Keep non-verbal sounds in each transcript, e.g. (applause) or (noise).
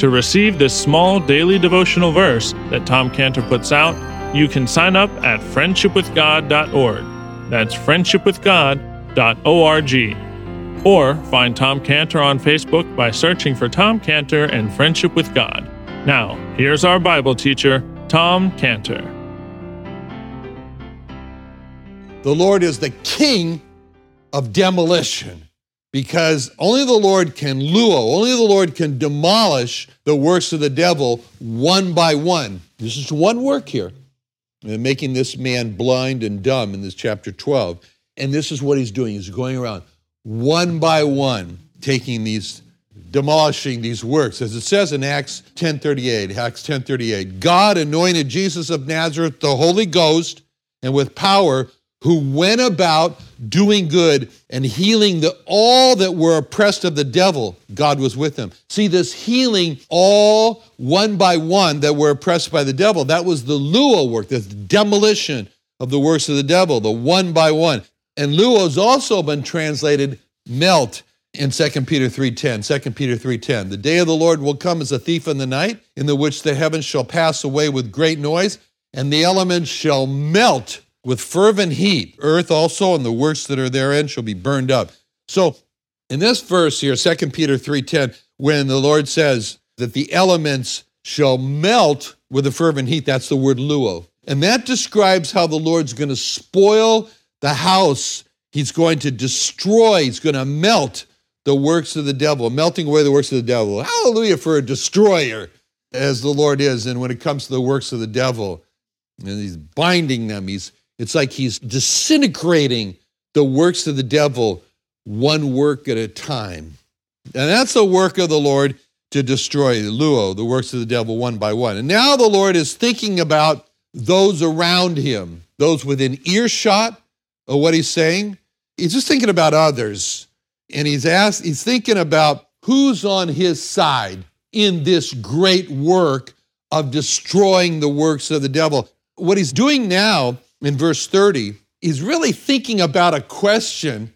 To receive this small daily devotional verse that Tom Cantor puts out, you can sign up at friendshipwithgod.org. That's friendshipwithgod.org. Or find Tom Cantor on Facebook by searching for Tom Cantor and Friendship with God. Now, here's our Bible teacher, Tom Cantor. The Lord is the king of demolition because only the Lord can luo, only the Lord can demolish the works of the devil one by one. This is one work here, making this man blind and dumb in this chapter 12. And this is what he's doing. He's going around one by one, taking these, demolishing these works. As it says in Acts 10.38, Acts 10.38, God anointed Jesus of Nazareth, the Holy Ghost, and with power, who went about doing good and healing the, all that were oppressed of the devil. God was with them. See, this healing all one by one that were oppressed by the devil, that was the luo work, the demolition of the works of the devil, the one by one. And luo has also been translated melt in 2 Peter 3:10. 2 Peter 3:10. The day of the Lord will come as a thief in the night, in the which the heavens shall pass away with great noise, and the elements shall melt with fervent heat. Earth also and the works that are therein shall be burned up. So in this verse here, 2 Peter 3:10, when the Lord says that the elements shall melt with a fervent heat, that's the word luo. And that describes how the Lord's going to spoil the house. He's going to destroy, he's going to melt the works of the devil, melting away the works of the devil. Hallelujah for a destroyer, as the Lord is. And when it comes to the works of the devil, and he's binding them, he's it's like he's disintegrating the works of the devil one work at a time. And that's the work of the Lord to destroy Luo, the works of the devil one by one. And now the Lord is thinking about those around him, those within earshot of what he's saying. He's just thinking about others. And he's asked, he's thinking about who's on his side in this great work of destroying the works of the devil. What he's doing now in verse 30, he's really thinking about a question,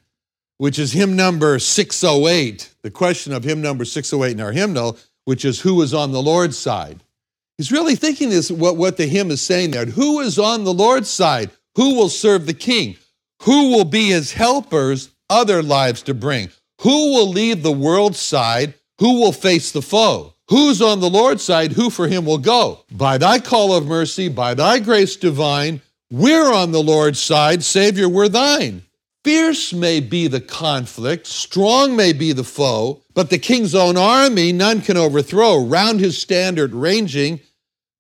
which is hymn number 608, the question of hymn number 608 in our hymnal, which is who is on the Lord's side. He's really thinking this, what, what the hymn is saying there. Who is on the Lord's side? Who will serve the king? Who will be his helpers, other lives to bring? Who will leave the world's side? Who will face the foe? Who's on the Lord's side? Who for him will go? By thy call of mercy, by thy grace divine, we're on the Lord's side. Savior, we're thine. Fierce may be the conflict, strong may be the foe, but the king's own army none can overthrow. Round his standard ranging,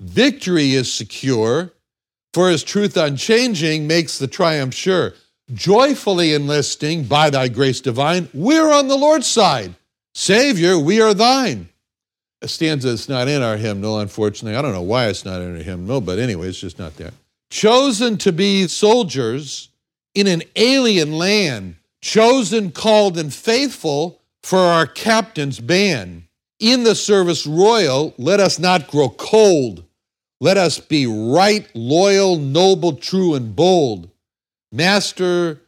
victory is secure, for his truth unchanging makes the triumph sure. Joyfully enlisting by thy grace divine, we're on the Lord's side. Savior, we are thine. A stanza that's not in our hymnal, unfortunately. I don't know why it's not in our hymnal, but anyway, it's just not there chosen to be soldiers in an alien land, chosen, called, and faithful for our captain's band. In the service royal, let us not grow cold. Let us be right, loyal, noble, true, and bold. Master,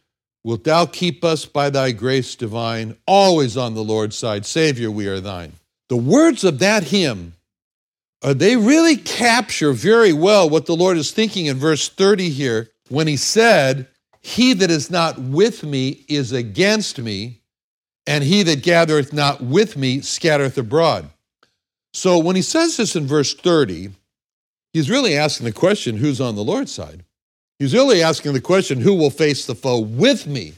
wilt thou keep us by thy grace divine, always on the Lord's side? Savior, we are thine. The words of that hymn, uh, they really capture very well what the Lord is thinking in verse 30 here when he said, He that is not with me is against me, and he that gathereth not with me scattereth abroad. So when he says this in verse 30, he's really asking the question who's on the Lord's side? He's really asking the question who will face the foe with me?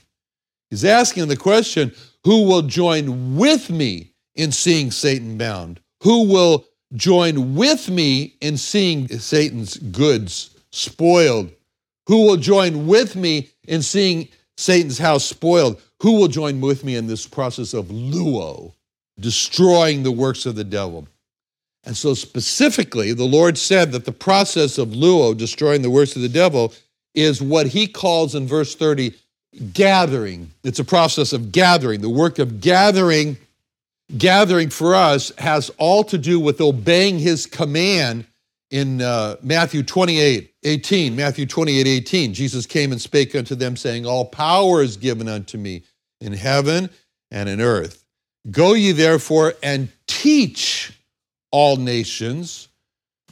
He's asking the question who will join with me in seeing Satan bound? Who will join with me in seeing Satan's goods spoiled? Who will join with me in seeing Satan's house spoiled? Who will join with me in this process of luo, destroying the works of the devil? And so, specifically, the Lord said that the process of luo, destroying the works of the devil, is what he calls in verse 30 gathering. It's a process of gathering. The work of gathering, gathering for us has all to do with obeying his command in uh, Matthew 28 18. Matthew 28 18. Jesus came and spake unto them, saying, All power is given unto me in heaven and in earth. Go ye therefore and teach all nations,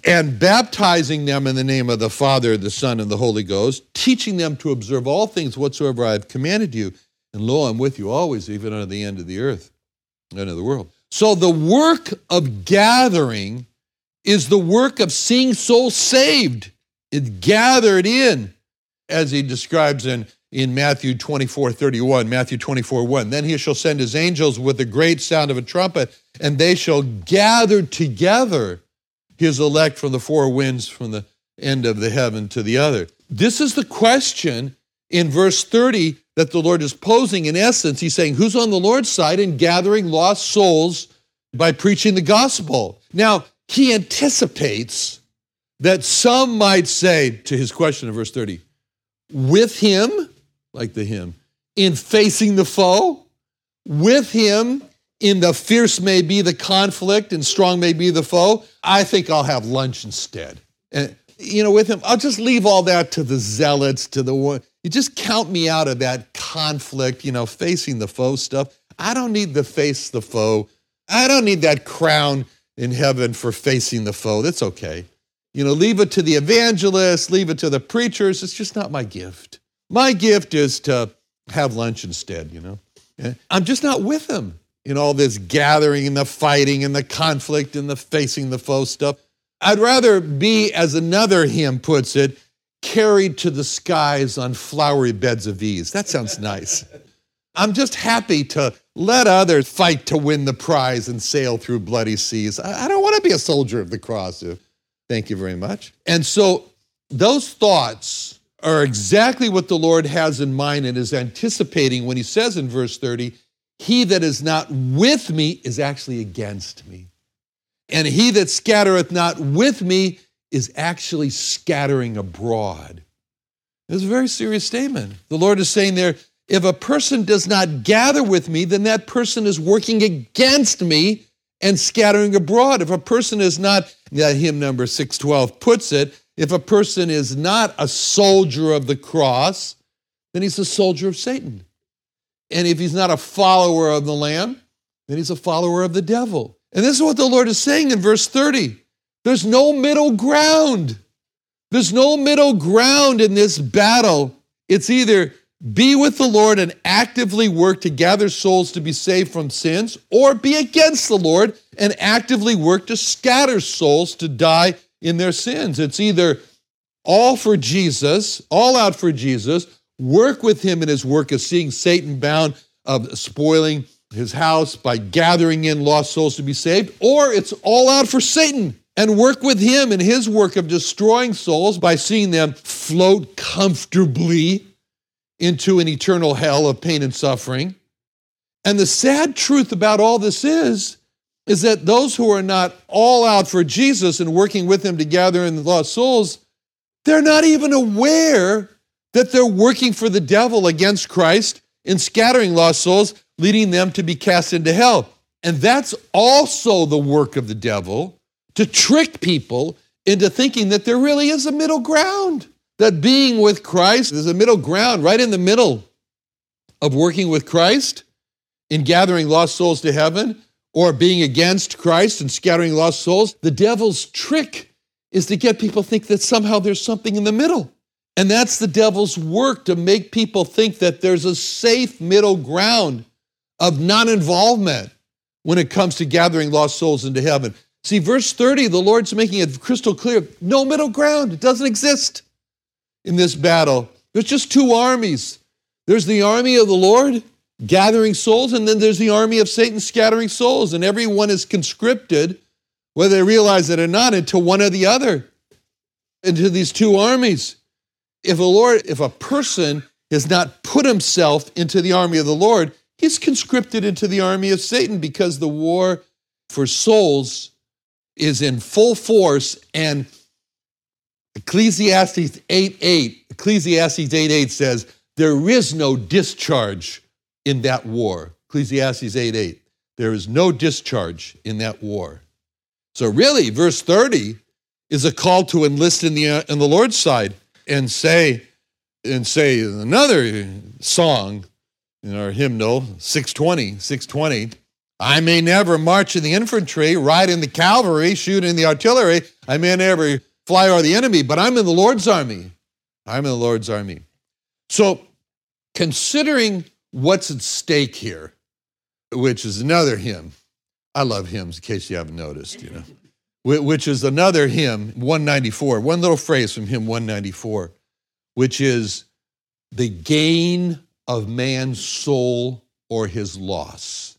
and baptizing them in the name of the Father, the Son, and the Holy Ghost, teaching them to observe all things whatsoever I have commanded you. And lo, I'm with you always, even unto the end of the earth, the world. So the work of gathering is the work of seeing souls saved. It's gathered in, as he describes in, in Matthew 24, 31, Matthew 24, 1. Then he shall send his angels with a great sound of a trumpet, and they shall gather together his elect from the four winds from the end of the heaven to the other. This is the question in verse 30 that the Lord is posing. In essence, he's saying, Who's on the Lord's side in gathering lost souls by preaching the gospel? Now, he anticipates that some might say to his question in verse 30, with him, like the hymn, in facing the foe, with him in the fierce may be the conflict and strong may be the foe, I think I'll have lunch instead. And, you know, with him, I'll just leave all that to the zealots, to the one. You just count me out of that conflict, you know, facing the foe stuff. I don't need to face the foe. I don't need that crown in heaven for facing the foe. That's okay. You know, leave it to the evangelists, leave it to the preachers. It's just not my gift. My gift is to have lunch instead, you know. I'm just not with them in all this gathering and the fighting and the conflict and the facing the foe stuff. I'd rather be, as another hymn puts it, carried to the skies on flowery beds of ease. That sounds nice. I'm just happy to let others fight to win the prize and sail through bloody seas. I don't want to be a soldier of the cross. Thank you very much. And so those thoughts are exactly what the Lord has in mind and is anticipating when he says in verse 30, he that is not with me is actually against me. And he that scattereth not with me is actually scattering abroad. It's a very serious statement. The Lord is saying there, if a person does not gather with me, then that person is working against me and scattering abroad. If a person is not, that hymn number 612 puts it, if a person is not a soldier of the cross, then he's a soldier of Satan. And if he's not a follower of the Lamb, then he's a follower of the devil. And this is what the Lord is saying in verse 30. There's no middle ground. There's no middle ground in this battle. It's either be with the Lord and actively work to gather souls to be saved from sins, or be against the Lord and actively work to scatter souls to die in their sins. It's either all for Jesus, all out for Jesus, work with him in his work of seeing Satan bound, of spoiling his house by gathering in lost souls to be saved, or it's all out for Satan and work with him in his work of destroying souls by seeing them float comfortably into an eternal hell of pain and suffering. And the sad truth about all this is, is that those who are not all out for Jesus and working with him to gather in the lost souls, they're not even aware that they're working for the devil against Christ in scattering lost souls, leading them to be cast into hell. And that's also the work of the devil to trick people into thinking that there really is a middle ground, that being with Christ is a middle ground, right in the middle of working with Christ in gathering lost souls to heaven or being against Christ and scattering lost souls. The devil's trick is to get people to think that somehow there's something in the middle. And that's the devil's work to make people think that there's a safe middle ground of non involvement when it comes to gathering lost souls into heaven. See, verse 30, the Lord's making it crystal clear no middle ground. It doesn't exist in this battle. There's just two armies there's the army of the Lord gathering souls, and then there's the army of Satan scattering souls, and everyone is conscripted, whether they realize it or not, into one or the other, into these two armies. If a Lord, if a person has not put himself into the army of the Lord, he's conscripted into the army of Satan because the war for souls is in full force and Ecclesiastes 8 8, Ecclesiastes 8 8 says, There is no discharge in that war. Ecclesiastes 8 8. There is no discharge in that war. So, really, verse 30 is a call to enlist in the, uh, in the Lord's side and say, and say another song in our hymnal, 620, 620. I may never march in the infantry, ride in the cavalry, shoot in the artillery. I may never fly over the enemy, but I'm in the Lord's army. I'm in the Lord's army. So, considering what's at stake here, which is another hymn. I love hymns, in case you haven't noticed, you know, which is another hymn, 194, one little phrase from hymn 194, which is the gain of man's soul or his loss.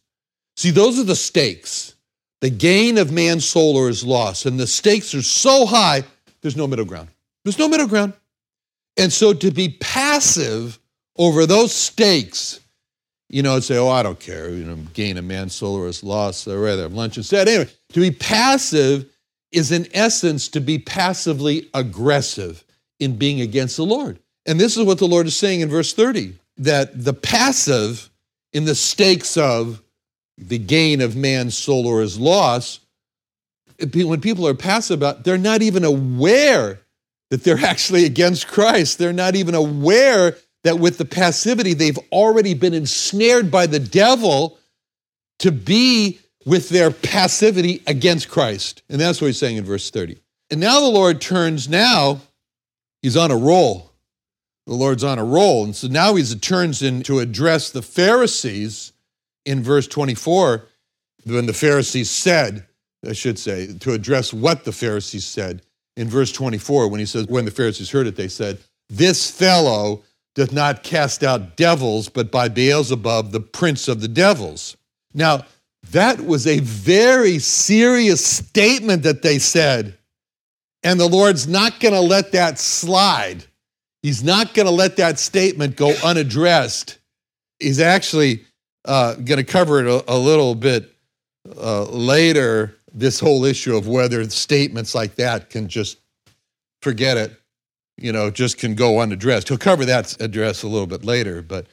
See, those are the stakes the gain of man's soul or his loss. And the stakes are so high, there's no middle ground. There's no middle ground. And so to be passive over those stakes, you know, and say, oh, I don't care, you know, gain a man's soul or his loss, or rather have lunch instead. Anyway, to be passive is in essence to be passively aggressive in being against the Lord. And this is what the Lord is saying in verse 30 that the passive in the stakes of the gain of man's soul or his loss, when people are passive about, they're not even aware that they're (laughs) actually against Christ. They're not even aware that with the passivity, they've already been ensnared by the devil to be with their passivity against Christ. And that's what he's saying in verse 30. And now the Lord turns now, he's on a roll. The Lord's on a roll. And so now he turns in to address the Pharisees in verse 24, when the Pharisees said, I should say, to address what the Pharisees said in verse 24, when he says, When the Pharisees heard it, they said, This fellow doth not cast out devils, but by Beelzebub, the prince of the devils. Now, that was a very serious statement that they said. And the Lord's not going to let that slide. He's not going to let that statement go unaddressed. He's actually uh, going to cover it a, a little bit uh, later this whole issue of whether statements like that can just forget it, you know, just can go unaddressed. He'll cover that address a little bit later, but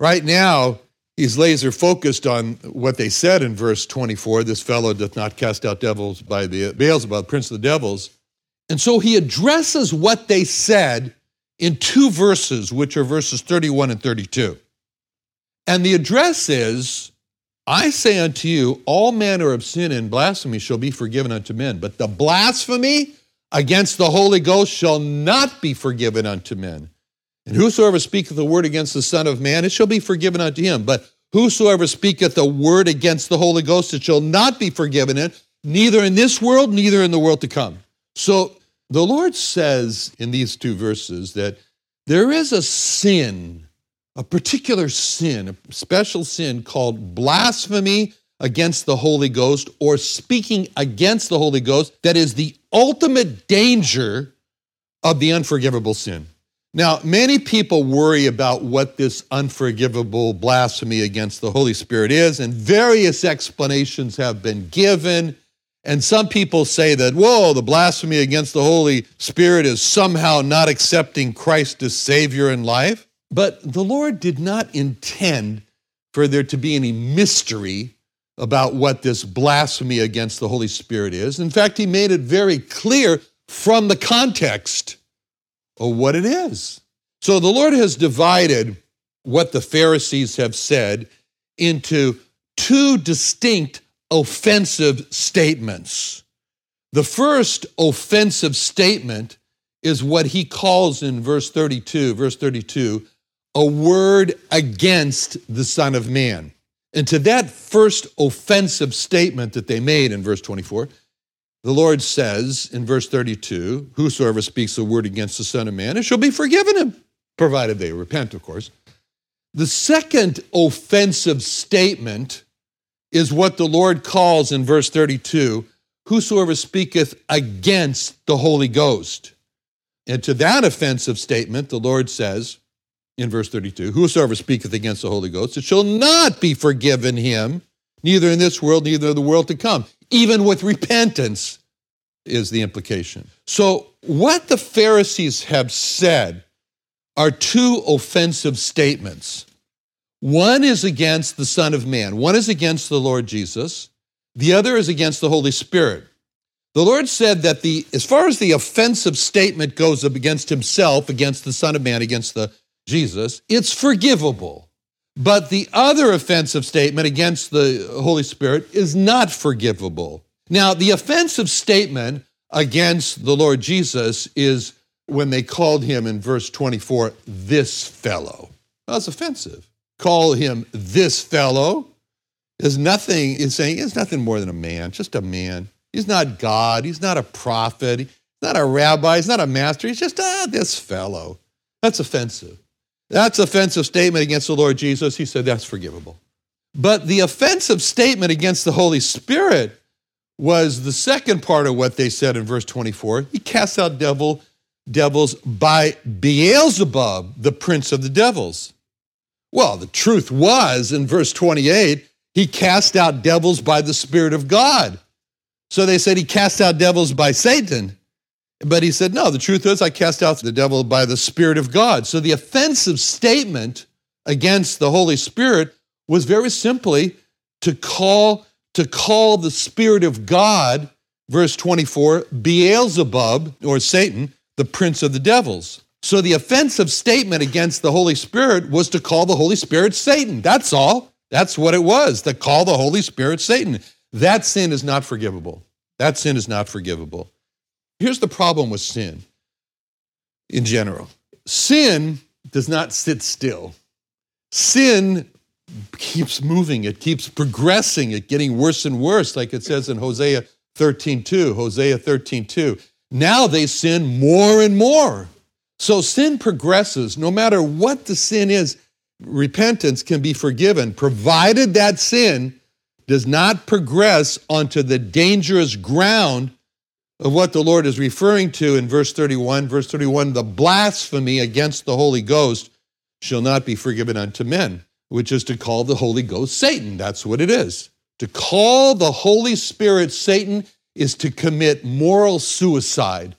right now he's laser focused on what they said in verse 24 this fellow doth not cast out devils by the Beelzebub, prince of the devils. And so he addresses what they said in two verses, which are verses 31 and 32. And the address is I say unto you, all manner of sin and blasphemy shall be forgiven unto men, but the blasphemy against the Holy Ghost shall not be forgiven unto men. And whosoever speaketh the word against the Son of Man, it shall be forgiven unto him. But whosoever speaketh the word against the Holy Ghost, it shall not be forgiven it, neither in this world, neither in the world to come. So the Lord says in these two verses that there is a sin a particular sin, a special sin called blasphemy against the Holy Ghost or speaking against the Holy Ghost that is the ultimate danger of the unforgivable sin. Now, many people worry about what this unforgivable blasphemy against the Holy Spirit is, and various explanations have been given. And some people say that, whoa, the blasphemy against the Holy Spirit is somehow not accepting Christ as Savior in life. But the Lord did not intend for there to be any mystery about what this blasphemy against the Holy Spirit is. In fact, he made it very clear from the context of what it is. So the Lord has divided what the Pharisees have said into two distinct offensive statements. The first offensive statement is what he calls in verse 32, verse 32, a word against the Son of Man. And to that first offensive statement that they made in verse 24, the Lord says in verse 32, Whosoever speaks a word against the Son of Man, it shall be forgiven him, provided they repent, of course. The second offensive statement is what the Lord calls in verse 32 Whosoever speaketh against the Holy Ghost. And to that offensive statement, the Lord says in verse 32 Whosoever speaketh against the Holy Ghost, it shall not be forgiven him, neither in this world, neither in the world to come even with repentance, is the implication. So, what the Pharisees have said are two offensive statements. One is against the Son of Man, one is against the Lord Jesus, the other is against the Holy Spirit. The Lord said that the as far as the offensive statement goes against himself, against the Son of Man, against the Jesus, it's forgivable. But the other offensive statement against the Holy Spirit is not forgivable. Now, the offensive statement against the Lord Jesus is when they called him in verse 24, this fellow. That's offensive. Call him this fellow is nothing, is saying it's nothing more than a man, just a man. He's not God. He's not a prophet. He's not a rabbi. He's not a master. He's just, ah, this fellow. That's offensive. That's offensive statement against the Lord Jesus. He said that's forgivable. But the offensive statement against the Holy Spirit was the second part of what they said in verse 24. He casts out devil, devils by Beelzebub, the prince of the devils. Well, the truth was in verse 28, he cast out devils by the Spirit of God. So they said he cast out devils by Satan. But he said, No, the truth is, I cast out the devil by the Spirit of God. So the offensive statement against the Holy Spirit was very simply to call, to call the Spirit of God, verse 24, Beelzebub, or Satan, the prince of the devils. So the offensive statement against the Holy Spirit was to call the Holy Spirit Satan. That's all. That's what it was, to call the Holy Spirit Satan. That sin is not forgivable. That sin is not forgivable. Here's the problem with sin in general sin does not sit still, sin keeps moving, it keeps progressing, it getting worse and worse, like it says in Hosea 13:2. Hosea 13:2. Now they sin more and more. So sin progresses. No matter what the sin is, repentance can be forgiven, provided that sin does not progress onto the dangerous ground of what the Lord is referring to in verse 31. Verse 31 the blasphemy against the Holy Ghost shall not be forgiven unto men, which is to call the Holy Ghost Satan. That's what it is. To call the Holy Spirit Satan is to commit moral suicide.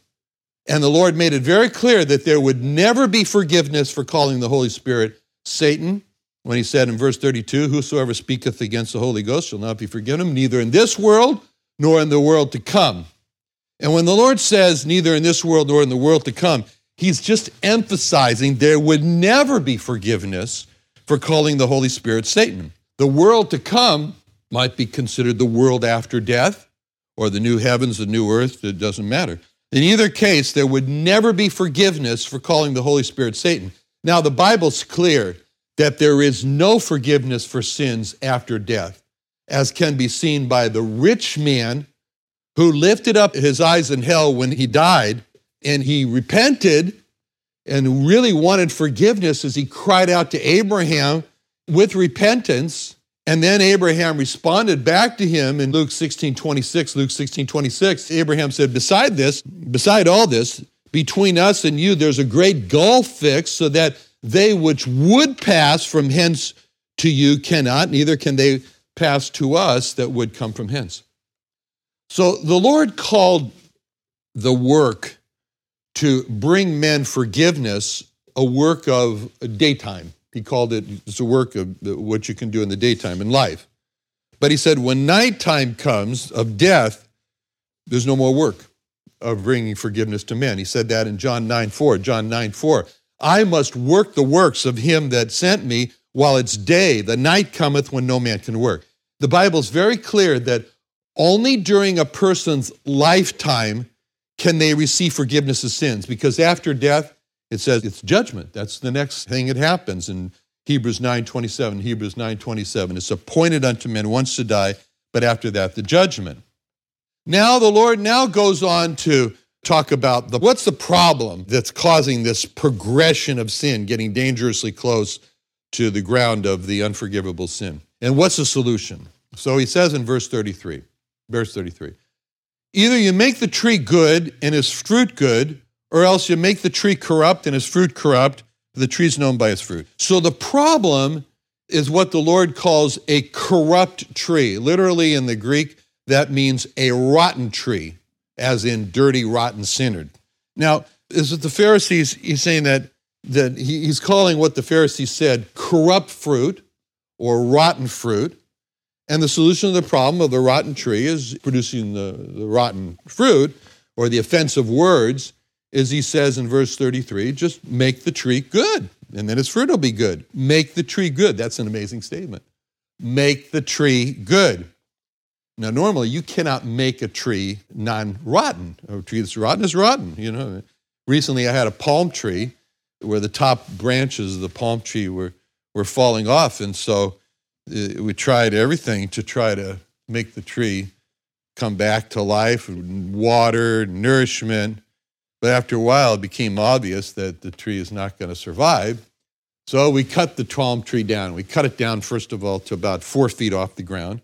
And the Lord made it very clear that there would never be forgiveness for calling the Holy Spirit Satan. When he said in verse 32, Whosoever speaketh against the Holy Ghost shall not be forgiven, neither in this world nor in the world to come. And when the Lord says, neither in this world nor in the world to come, he's just emphasizing there would never be forgiveness for calling the Holy Spirit Satan. The world to come might be considered the world after death or the new heavens, the new earth, it doesn't matter. In either case, there would never be forgiveness for calling the Holy Spirit Satan. Now, the Bible's clear that there is no forgiveness for sins after death, as can be seen by the rich man who lifted up his eyes in hell when he died and he repented and really wanted forgiveness as he cried out to Abraham with repentance. And then Abraham responded back to him in Luke 16 26. Luke 16 26, Abraham said, Beside this, beside all this, between us and you, there's a great gulf fixed, so that they which would pass from hence to you cannot, neither can they pass to us that would come from hence. So the Lord called the work to bring men forgiveness a work of daytime. He called it, it's a work of what you can do in the daytime in life. But he said, when nighttime comes of death, there's no more work. of bringing forgiveness to men. He said that in John 9 4. John 9 4. I must work the works of him that sent me while it's day. The night cometh when no man can work. The Bible is very clear that only during a person's lifetime can they receive forgiveness of sins because after death, it says it's judgment. That's the next thing that happens in Hebrews 9:27. Hebrews 9:27. It's appointed unto men once to die, but after that the judgment. Now the Lord now goes on to talk about the, what's the problem that's causing this progression of sin, getting dangerously close to the ground of the unforgivable sin. And what's the solution? So he says in verse 33, verse 33, either you make the tree good and its fruit good, or else you make the tree corrupt and its fruit corrupt. The tree is known by its fruit. So the problem is what the Lord calls a corrupt tree. Literally in the Greek, that means a rotten tree, as in dirty, rotten, sinnered. Now, is it the Pharisees? He's saying that that he's calling what the Pharisees said corrupt fruit or rotten fruit. And the solution to the problem of the rotten tree is producing the, the rotten fruit or the offensive words, is he says in verse 33 just make the tree good, and then its fruit will be good. Make the tree good. That's an amazing statement. Make the tree good. Now, normally you cannot make a tree non rotten. A tree that's rotten is rotten, you know. Recently, I had a palm tree where the top branches of the palm tree were, were falling off. And so Uh, we tried everything to try to make the tree come back to life water, nourishment. But after a while, it became obvious that the tree is not going to survive. So we cut the palm tree down. We cut it down, first of all, to about four feet off the ground.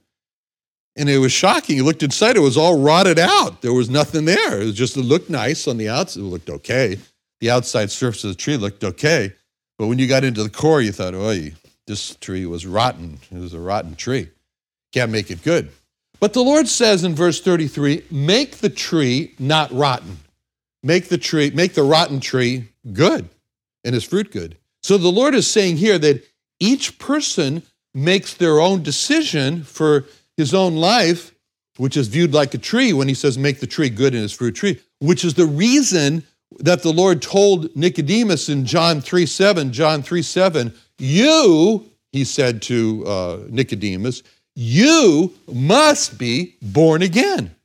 And it was shocking. You looked inside, it was all rotted out. There was nothing there. It was just, it looked nice on the outside. It looked okay. The outside surface of the tree looked okay. But when you got into the core, you thought, oh, this tree was rotten. It was a rotten tree. Can't make it good. But the Lord says in verse 33 make the tree not rotten. Make the tree, make the rotten tree good and its fruit good. So the Lord is saying here that each person makes their own decision for his own life, which is viewed like a tree when he says, Make the tree good and its fruit tree, which is the reason that the Lord told Nicodemus in John 3 7, John 3 7, you, he said to uh, Nicodemus, you must be born again.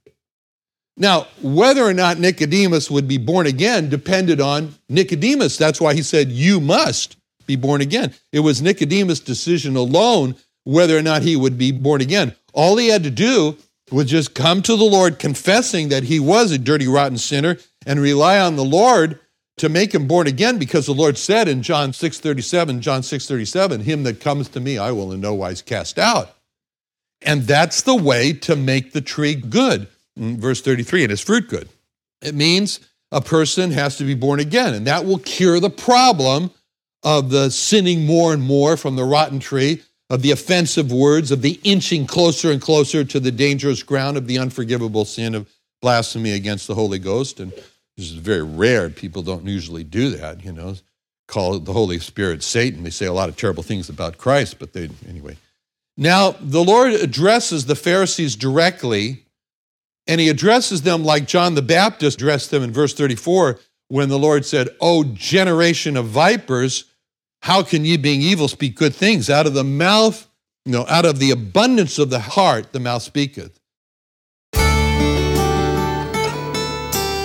Now, whether or not Nicodemus would be born again depended on Nicodemus. That's why he said, You must be born again. It was Nicodemus' decision alone whether or not he would be born again. All he had to do was just come to the Lord confessing that he was a dirty, rotten sinner and rely on the Lord to make him born again because the Lord said in John 6:37, John 6:37, him that comes to me I will in no wise cast out. And that's the way to make the tree good. Mm, verse 33, and its fruit good. It means a person has to be born again, and that will cure the problem of the sinning more and more from the rotten tree of the offensive words, of the inching closer and closer to the dangerous ground of the unforgivable sin of blasphemy against the Holy Ghost. And this is very rare. People don't usually do that, you know, call the Holy Spirit Satan. They say a lot of terrible things about Christ, but they, anyway. Now, the Lord addresses the Pharisees directly, and he addresses them like John the Baptist addressed them in verse 34 when the Lord said, O generation of vipers, how can ye, being evil, speak good things? Out of the mouth, you know, out of the abundance of the heart, the mouth speaketh.